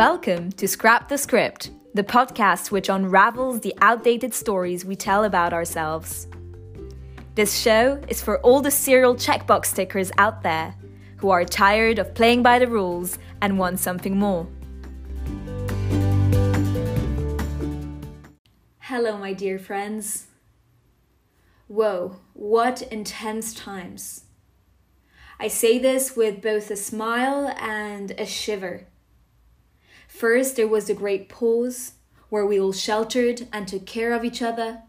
Welcome to Scrap the Script, the podcast which unravels the outdated stories we tell about ourselves. This show is for all the serial checkbox stickers out there who are tired of playing by the rules and want something more. Hello, my dear friends. Whoa, what intense times. I say this with both a smile and a shiver. First, there was the great pause, where we all sheltered and took care of each other.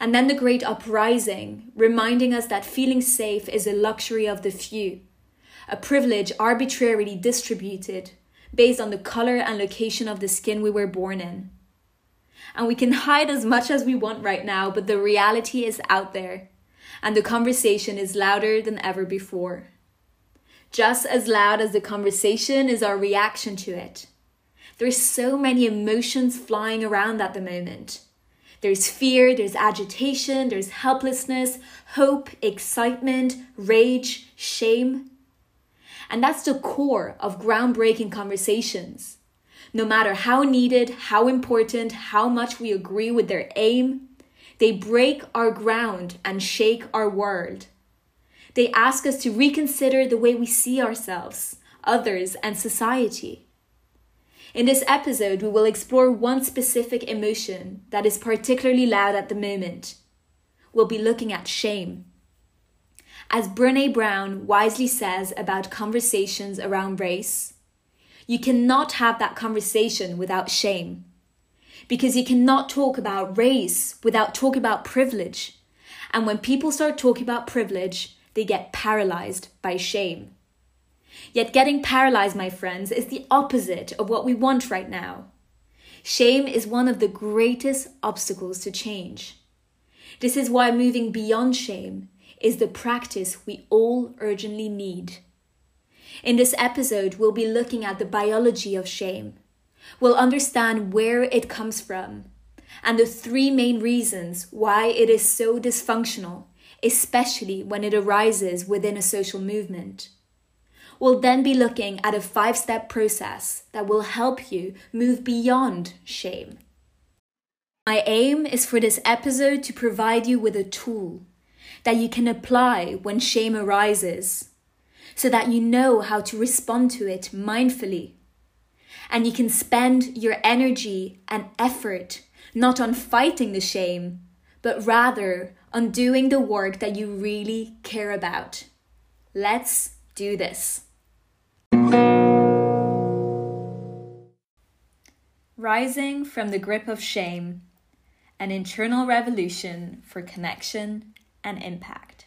And then the great uprising, reminding us that feeling safe is a luxury of the few, a privilege arbitrarily distributed based on the color and location of the skin we were born in. And we can hide as much as we want right now, but the reality is out there, and the conversation is louder than ever before. Just as loud as the conversation is our reaction to it. There's so many emotions flying around at the moment. There's fear, there's agitation, there's helplessness, hope, excitement, rage, shame. And that's the core of groundbreaking conversations. No matter how needed, how important, how much we agree with their aim, they break our ground and shake our world. They ask us to reconsider the way we see ourselves, others, and society. In this episode, we will explore one specific emotion that is particularly loud at the moment. We'll be looking at shame. As Brene Brown wisely says about conversations around race, you cannot have that conversation without shame. Because you cannot talk about race without talking about privilege. And when people start talking about privilege, they get paralyzed by shame. Yet getting paralyzed, my friends, is the opposite of what we want right now. Shame is one of the greatest obstacles to change. This is why moving beyond shame is the practice we all urgently need. In this episode, we'll be looking at the biology of shame. We'll understand where it comes from and the three main reasons why it is so dysfunctional, especially when it arises within a social movement. We'll then be looking at a five step process that will help you move beyond shame. My aim is for this episode to provide you with a tool that you can apply when shame arises so that you know how to respond to it mindfully. And you can spend your energy and effort not on fighting the shame, but rather on doing the work that you really care about. Let's do this. Rising from the grip of shame, an internal revolution for connection and impact.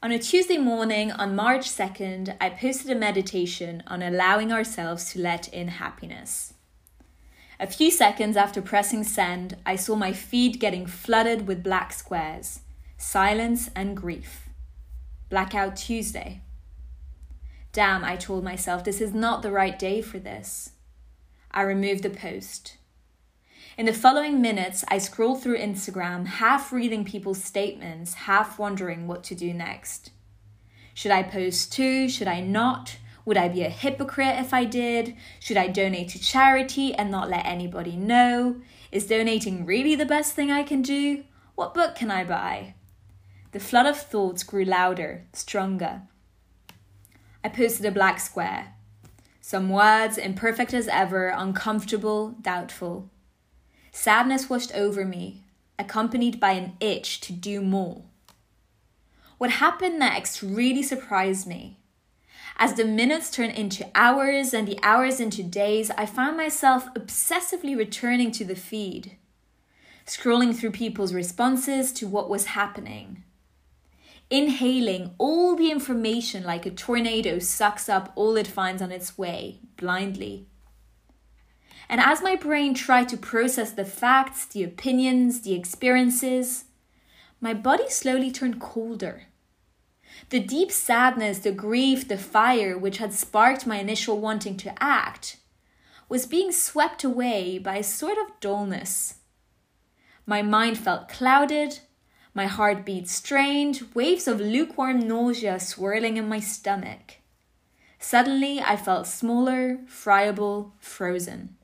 On a Tuesday morning on March 2nd, I posted a meditation on allowing ourselves to let in happiness. A few seconds after pressing send, I saw my feed getting flooded with black squares, silence and grief. Blackout Tuesday. Damn, I told myself, this is not the right day for this. I removed the post. In the following minutes, I scrolled through Instagram, half reading people's statements, half wondering what to do next. Should I post too? Should I not? Would I be a hypocrite if I did? Should I donate to charity and not let anybody know? Is donating really the best thing I can do? What book can I buy? The flood of thoughts grew louder, stronger. I posted a black square. Some words, imperfect as ever, uncomfortable, doubtful. Sadness washed over me, accompanied by an itch to do more. What happened next really surprised me. As the minutes turned into hours and the hours into days, I found myself obsessively returning to the feed, scrolling through people's responses to what was happening inhaling all the information like a tornado sucks up all it finds on its way, blindly. And as my brain tried to process the facts, the opinions, the experiences, my body slowly turned colder. The deep sadness, the grief, the fire which had sparked my initial wanting to act was being swept away by a sort of dullness. My mind felt clouded, my heart beat strange, waves of lukewarm nausea swirling in my stomach. Suddenly, I felt smaller, friable, frozen.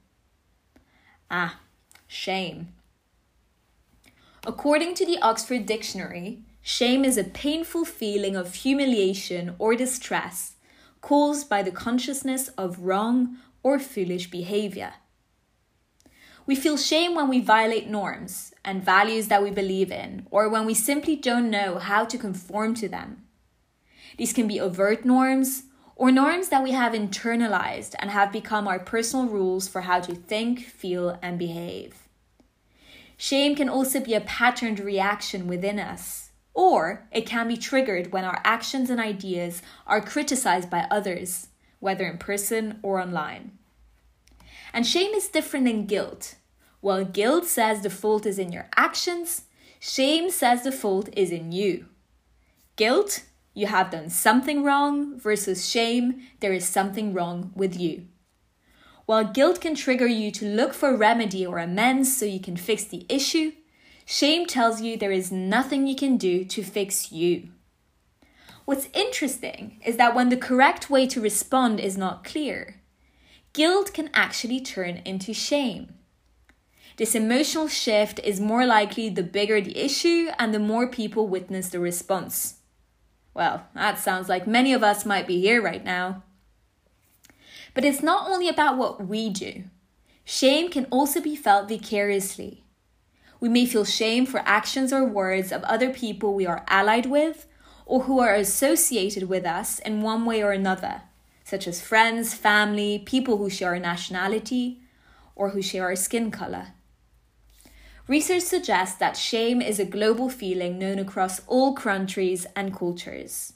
Ah, shame. According to the Oxford Dictionary, shame is a painful feeling of humiliation or distress caused by the consciousness of wrong or foolish behavior. We feel shame when we violate norms and values that we believe in, or when we simply don't know how to conform to them. These can be overt norms or norms that we have internalized and have become our personal rules for how to think, feel, and behave. Shame can also be a patterned reaction within us, or it can be triggered when our actions and ideas are criticized by others, whether in person or online. And shame is different than guilt. While guilt says the fault is in your actions, shame says the fault is in you. Guilt, you have done something wrong, versus shame, there is something wrong with you. While guilt can trigger you to look for remedy or amends so you can fix the issue, shame tells you there is nothing you can do to fix you. What's interesting is that when the correct way to respond is not clear, guilt can actually turn into shame. This emotional shift is more likely the bigger the issue and the more people witness the response. Well, that sounds like many of us might be here right now. But it's not only about what we do, shame can also be felt vicariously. We may feel shame for actions or words of other people we are allied with or who are associated with us in one way or another such as friends, family, people who share a nationality, or who share our skin color. Research suggests that shame is a global feeling known across all countries and cultures.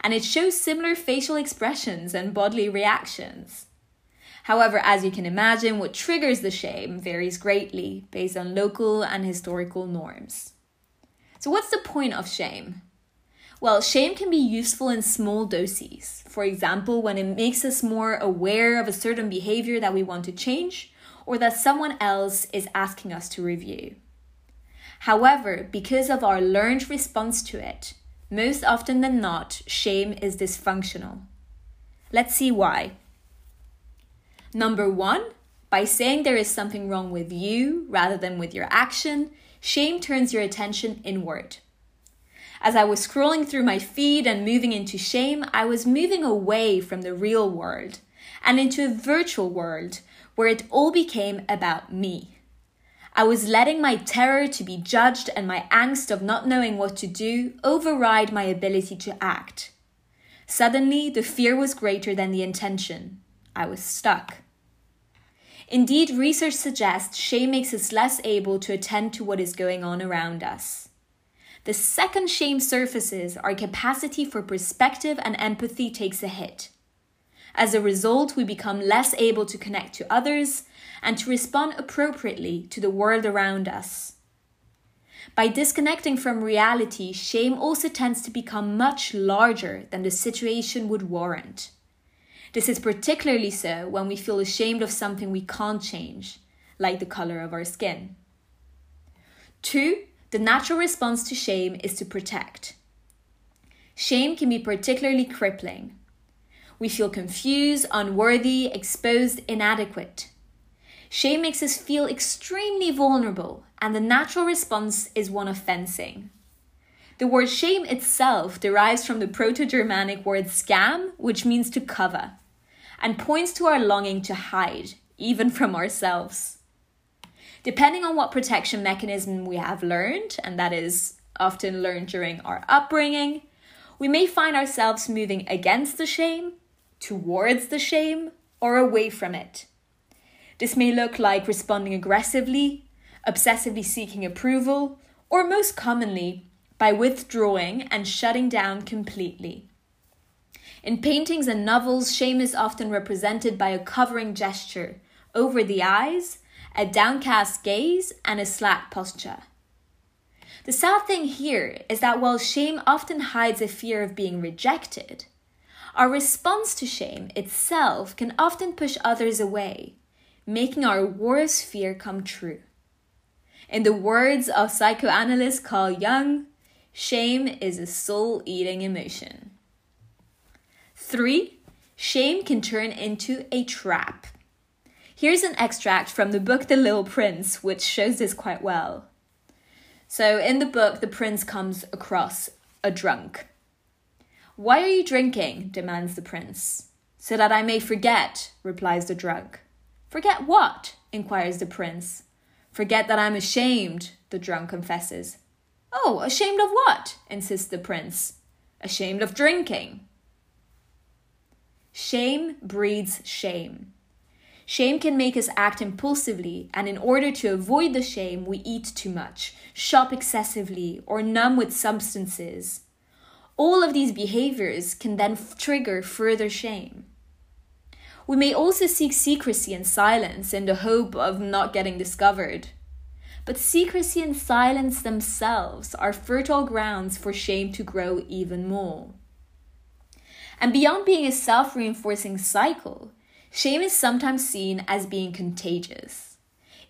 And it shows similar facial expressions and bodily reactions. However, as you can imagine, what triggers the shame varies greatly based on local and historical norms. So, what's the point of shame? Well, shame can be useful in small doses. For example, when it makes us more aware of a certain behavior that we want to change or that someone else is asking us to review. However, because of our learned response to it, most often than not, shame is dysfunctional. Let's see why. Number one, by saying there is something wrong with you rather than with your action, shame turns your attention inward. As I was scrolling through my feed and moving into shame, I was moving away from the real world and into a virtual world where it all became about me. I was letting my terror to be judged and my angst of not knowing what to do override my ability to act. Suddenly, the fear was greater than the intention. I was stuck. Indeed, research suggests shame makes us less able to attend to what is going on around us. The second shame surfaces, our capacity for perspective and empathy takes a hit. As a result, we become less able to connect to others and to respond appropriately to the world around us. By disconnecting from reality, shame also tends to become much larger than the situation would warrant. This is particularly so when we feel ashamed of something we can't change, like the color of our skin. Two, the natural response to shame is to protect. Shame can be particularly crippling. We feel confused, unworthy, exposed, inadequate. Shame makes us feel extremely vulnerable, and the natural response is one of fencing. The word shame itself derives from the Proto Germanic word scam, which means to cover, and points to our longing to hide, even from ourselves. Depending on what protection mechanism we have learned, and that is often learned during our upbringing, we may find ourselves moving against the shame, towards the shame, or away from it. This may look like responding aggressively, obsessively seeking approval, or most commonly, by withdrawing and shutting down completely. In paintings and novels, shame is often represented by a covering gesture over the eyes a downcast gaze, and a slack posture. The sad thing here is that while shame often hides a fear of being rejected, our response to shame itself can often push others away, making our worst fear come true. In the words of psychoanalyst Carl Jung, shame is a soul eating emotion. Three, shame can turn into a trap. Here's an extract from the book The Little Prince, which shows this quite well. So, in the book, the prince comes across a drunk. Why are you drinking? demands the prince. So that I may forget, replies the drunk. Forget what? inquires the prince. Forget that I'm ashamed, the drunk confesses. Oh, ashamed of what? insists the prince. Ashamed of drinking. Shame breeds shame. Shame can make us act impulsively, and in order to avoid the shame, we eat too much, shop excessively, or numb with substances. All of these behaviors can then f- trigger further shame. We may also seek secrecy and silence in the hope of not getting discovered. But secrecy and silence themselves are fertile grounds for shame to grow even more. And beyond being a self reinforcing cycle, Shame is sometimes seen as being contagious.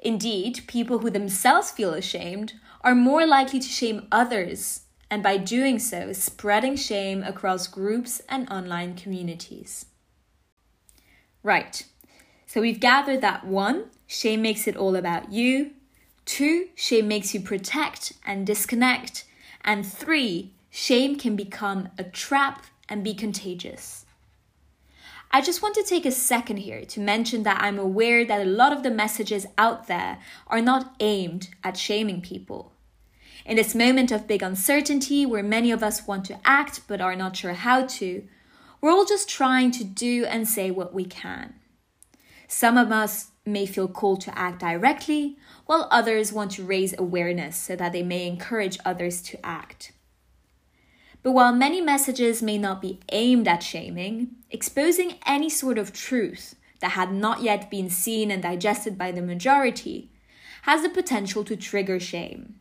Indeed, people who themselves feel ashamed are more likely to shame others, and by doing so, spreading shame across groups and online communities. Right, so we've gathered that one, shame makes it all about you. Two, shame makes you protect and disconnect. And three, shame can become a trap and be contagious. I just want to take a second here to mention that I'm aware that a lot of the messages out there are not aimed at shaming people. In this moment of big uncertainty, where many of us want to act but are not sure how to, we're all just trying to do and say what we can. Some of us may feel called to act directly, while others want to raise awareness so that they may encourage others to act. But while many messages may not be aimed at shaming, exposing any sort of truth that had not yet been seen and digested by the majority has the potential to trigger shame.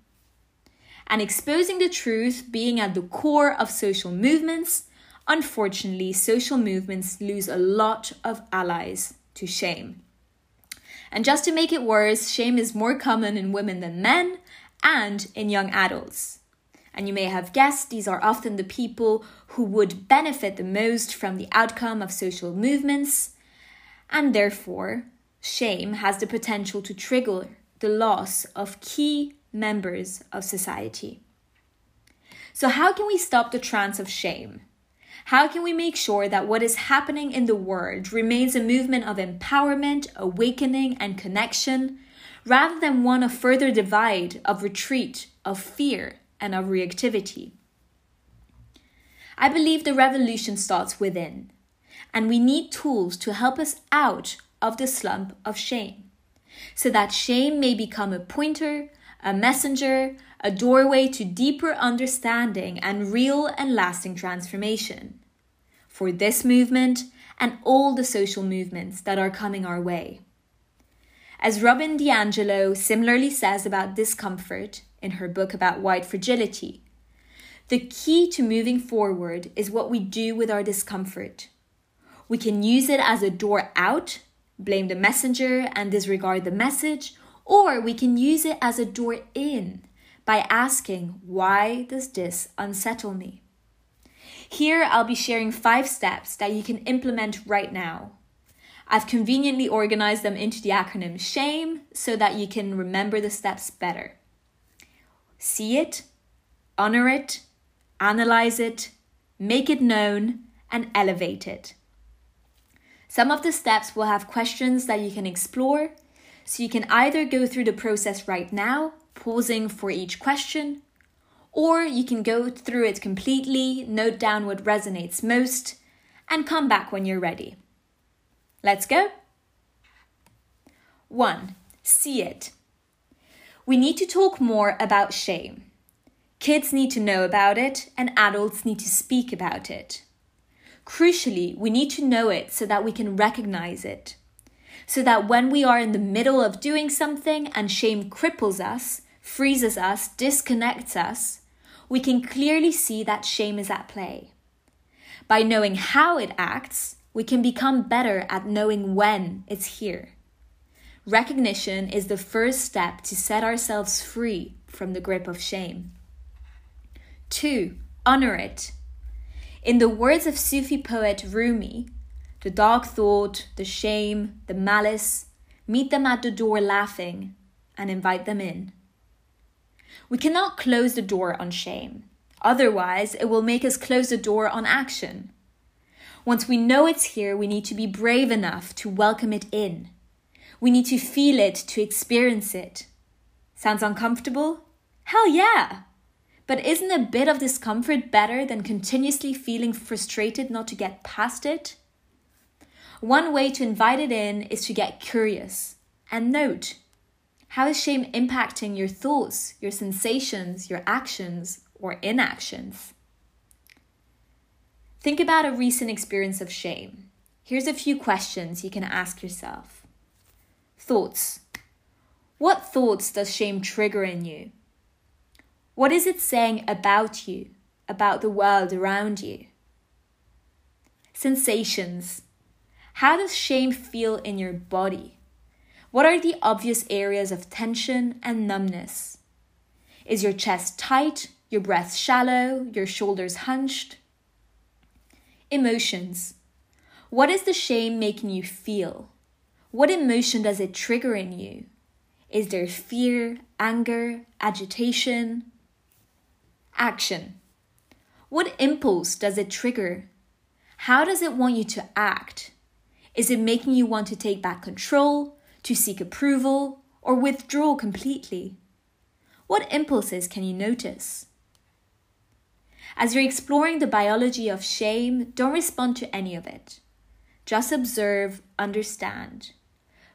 And exposing the truth being at the core of social movements, unfortunately, social movements lose a lot of allies to shame. And just to make it worse, shame is more common in women than men and in young adults. And you may have guessed these are often the people who would benefit the most from the outcome of social movements, and therefore, shame has the potential to trigger the loss of key members of society. So, how can we stop the trance of shame? How can we make sure that what is happening in the world remains a movement of empowerment, awakening, and connection, rather than one of further divide, of retreat, of fear, and of reactivity. I believe the revolution starts within, and we need tools to help us out of the slump of shame, so that shame may become a pointer, a messenger, a doorway to deeper understanding and real and lasting transformation. For this movement and all the social movements that are coming our way. As Robin DiAngelo similarly says about discomfort, in her book about white fragility. The key to moving forward is what we do with our discomfort. We can use it as a door out, blame the messenger and disregard the message, or we can use it as a door in by asking, Why does this unsettle me? Here, I'll be sharing five steps that you can implement right now. I've conveniently organized them into the acronym SHAME so that you can remember the steps better see it, honor it, analyze it, make it known, and elevate it. Some of the steps will have questions that you can explore, so you can either go through the process right now, pausing for each question, or you can go through it completely, note down what resonates most, and come back when you're ready. Let's go. 1. See it. We need to talk more about shame. Kids need to know about it, and adults need to speak about it. Crucially, we need to know it so that we can recognize it. So that when we are in the middle of doing something and shame cripples us, freezes us, disconnects us, we can clearly see that shame is at play. By knowing how it acts, we can become better at knowing when it's here. Recognition is the first step to set ourselves free from the grip of shame. 2. Honor it. In the words of Sufi poet Rumi, the dark thought, the shame, the malice, meet them at the door laughing and invite them in. We cannot close the door on shame. Otherwise, it will make us close the door on action. Once we know it's here, we need to be brave enough to welcome it in. We need to feel it, to experience it. Sounds uncomfortable? Hell yeah! But isn't a bit of discomfort better than continuously feeling frustrated not to get past it? One way to invite it in is to get curious and note how is shame impacting your thoughts, your sensations, your actions, or inactions? Think about a recent experience of shame. Here's a few questions you can ask yourself. Thoughts. What thoughts does shame trigger in you? What is it saying about you, about the world around you? Sensations. How does shame feel in your body? What are the obvious areas of tension and numbness? Is your chest tight, your breath shallow, your shoulders hunched? Emotions. What is the shame making you feel? What emotion does it trigger in you? Is there fear, anger, agitation? Action. What impulse does it trigger? How does it want you to act? Is it making you want to take back control, to seek approval, or withdraw completely? What impulses can you notice? As you're exploring the biology of shame, don't respond to any of it. Just observe, understand.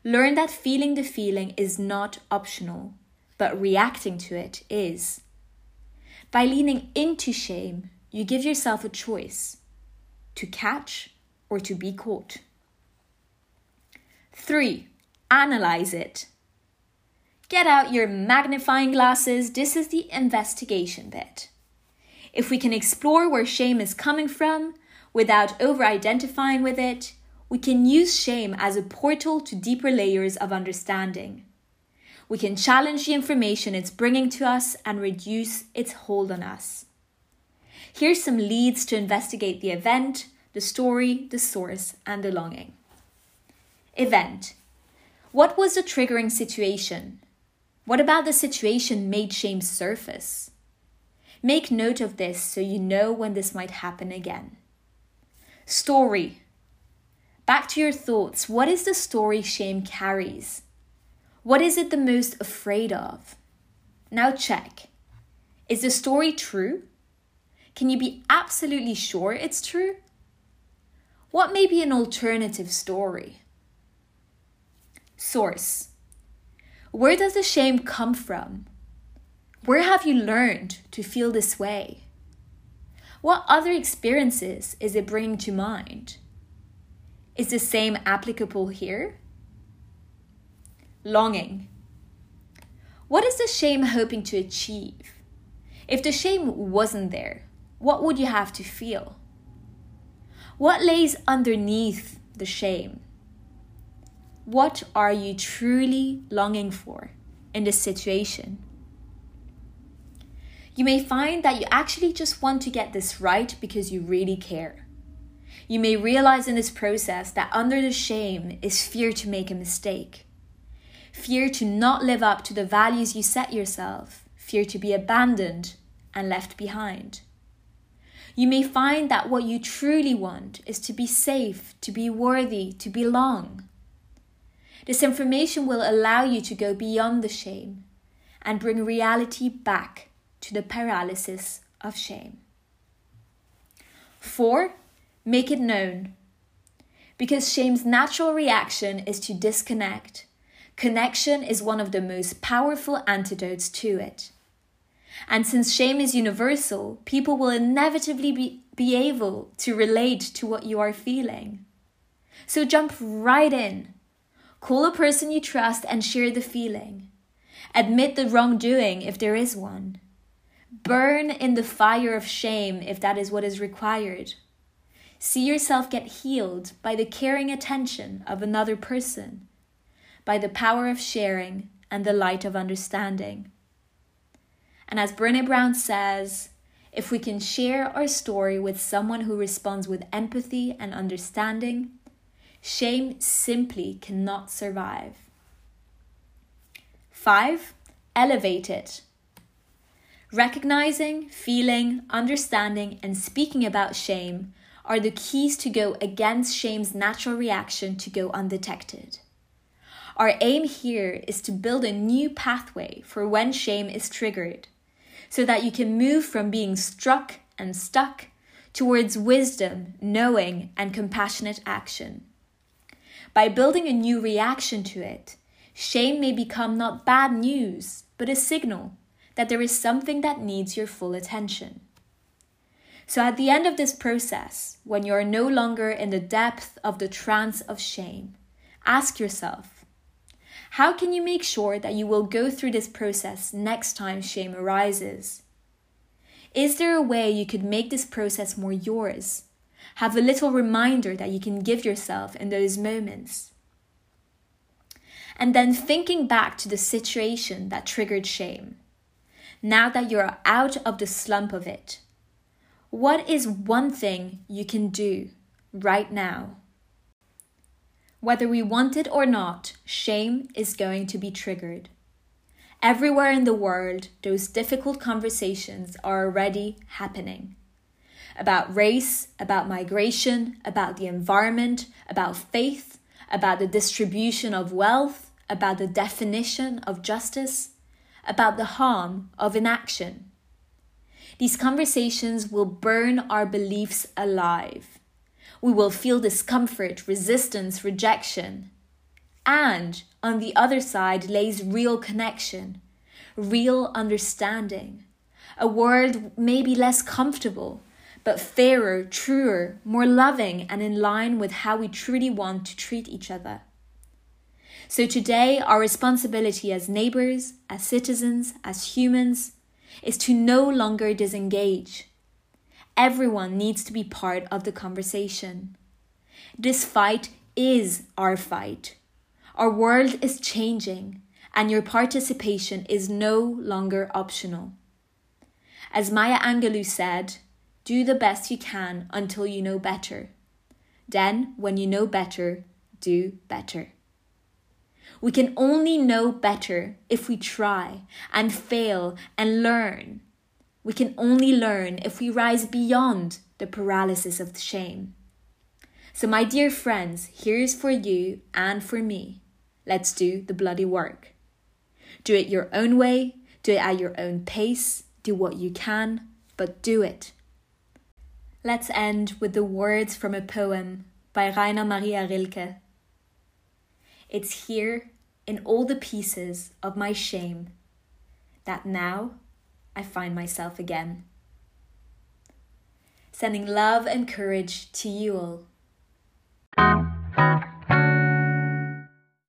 Learn that feeling the feeling is not optional, but reacting to it is. By leaning into shame, you give yourself a choice to catch or to be caught. 3. Analyze it. Get out your magnifying glasses. This is the investigation bit. If we can explore where shame is coming from without over identifying with it, we can use shame as a portal to deeper layers of understanding. We can challenge the information it's bringing to us and reduce its hold on us. Here's some leads to investigate the event, the story, the source, and the longing. Event What was the triggering situation? What about the situation made shame surface? Make note of this so you know when this might happen again. Story Back to your thoughts. What is the story shame carries? What is it the most afraid of? Now check. Is the story true? Can you be absolutely sure it's true? What may be an alternative story? Source. Where does the shame come from? Where have you learned to feel this way? What other experiences is it bringing to mind? Is the same applicable here? Longing. What is the shame hoping to achieve? If the shame wasn't there, what would you have to feel? What lays underneath the shame? What are you truly longing for in this situation? You may find that you actually just want to get this right because you really care. You may realize in this process that under the shame is fear to make a mistake fear to not live up to the values you set yourself, fear to be abandoned and left behind. You may find that what you truly want is to be safe, to be worthy, to belong. This information will allow you to go beyond the shame and bring reality back to the paralysis of shame. 4. Make it known. Because shame's natural reaction is to disconnect Connection is one of the most powerful antidotes to it. And since shame is universal, people will inevitably be, be able to relate to what you are feeling. So jump right in. Call a person you trust and share the feeling. Admit the wrongdoing if there is one. Burn in the fire of shame if that is what is required. See yourself get healed by the caring attention of another person by the power of sharing and the light of understanding. And as Brene Brown says, if we can share our story with someone who responds with empathy and understanding, shame simply cannot survive. 5. Elevate it. Recognizing, feeling, understanding, and speaking about shame are the keys to go against shame's natural reaction to go undetected. Our aim here is to build a new pathway for when shame is triggered, so that you can move from being struck and stuck towards wisdom, knowing, and compassionate action. By building a new reaction to it, shame may become not bad news, but a signal that there is something that needs your full attention. So, at the end of this process, when you are no longer in the depth of the trance of shame, ask yourself how can you make sure that you will go through this process next time shame arises? Is there a way you could make this process more yours? Have a little reminder that you can give yourself in those moments. And then thinking back to the situation that triggered shame. Now that you're out of the slump of it, what is one thing you can do right now? Whether we want it or not, shame is going to be triggered. Everywhere in the world, those difficult conversations are already happening. About race, about migration, about the environment, about faith, about the distribution of wealth, about the definition of justice, about the harm of inaction. These conversations will burn our beliefs alive. We will feel discomfort, resistance, rejection. And on the other side lays real connection, real understanding. A world maybe less comfortable, but fairer, truer, more loving, and in line with how we truly want to treat each other. So today, our responsibility as neighbors, as citizens, as humans, is to no longer disengage. Everyone needs to be part of the conversation. This fight is our fight. Our world is changing, and your participation is no longer optional. As Maya Angelou said, do the best you can until you know better. Then, when you know better, do better. We can only know better if we try and fail and learn. We can only learn if we rise beyond the paralysis of the shame. So, my dear friends, here's for you and for me. Let's do the bloody work. Do it your own way, do it at your own pace, do what you can, but do it. Let's end with the words from a poem by Rainer Maria Rilke. It's here in all the pieces of my shame, that now I find myself again. Sending love and courage to you all.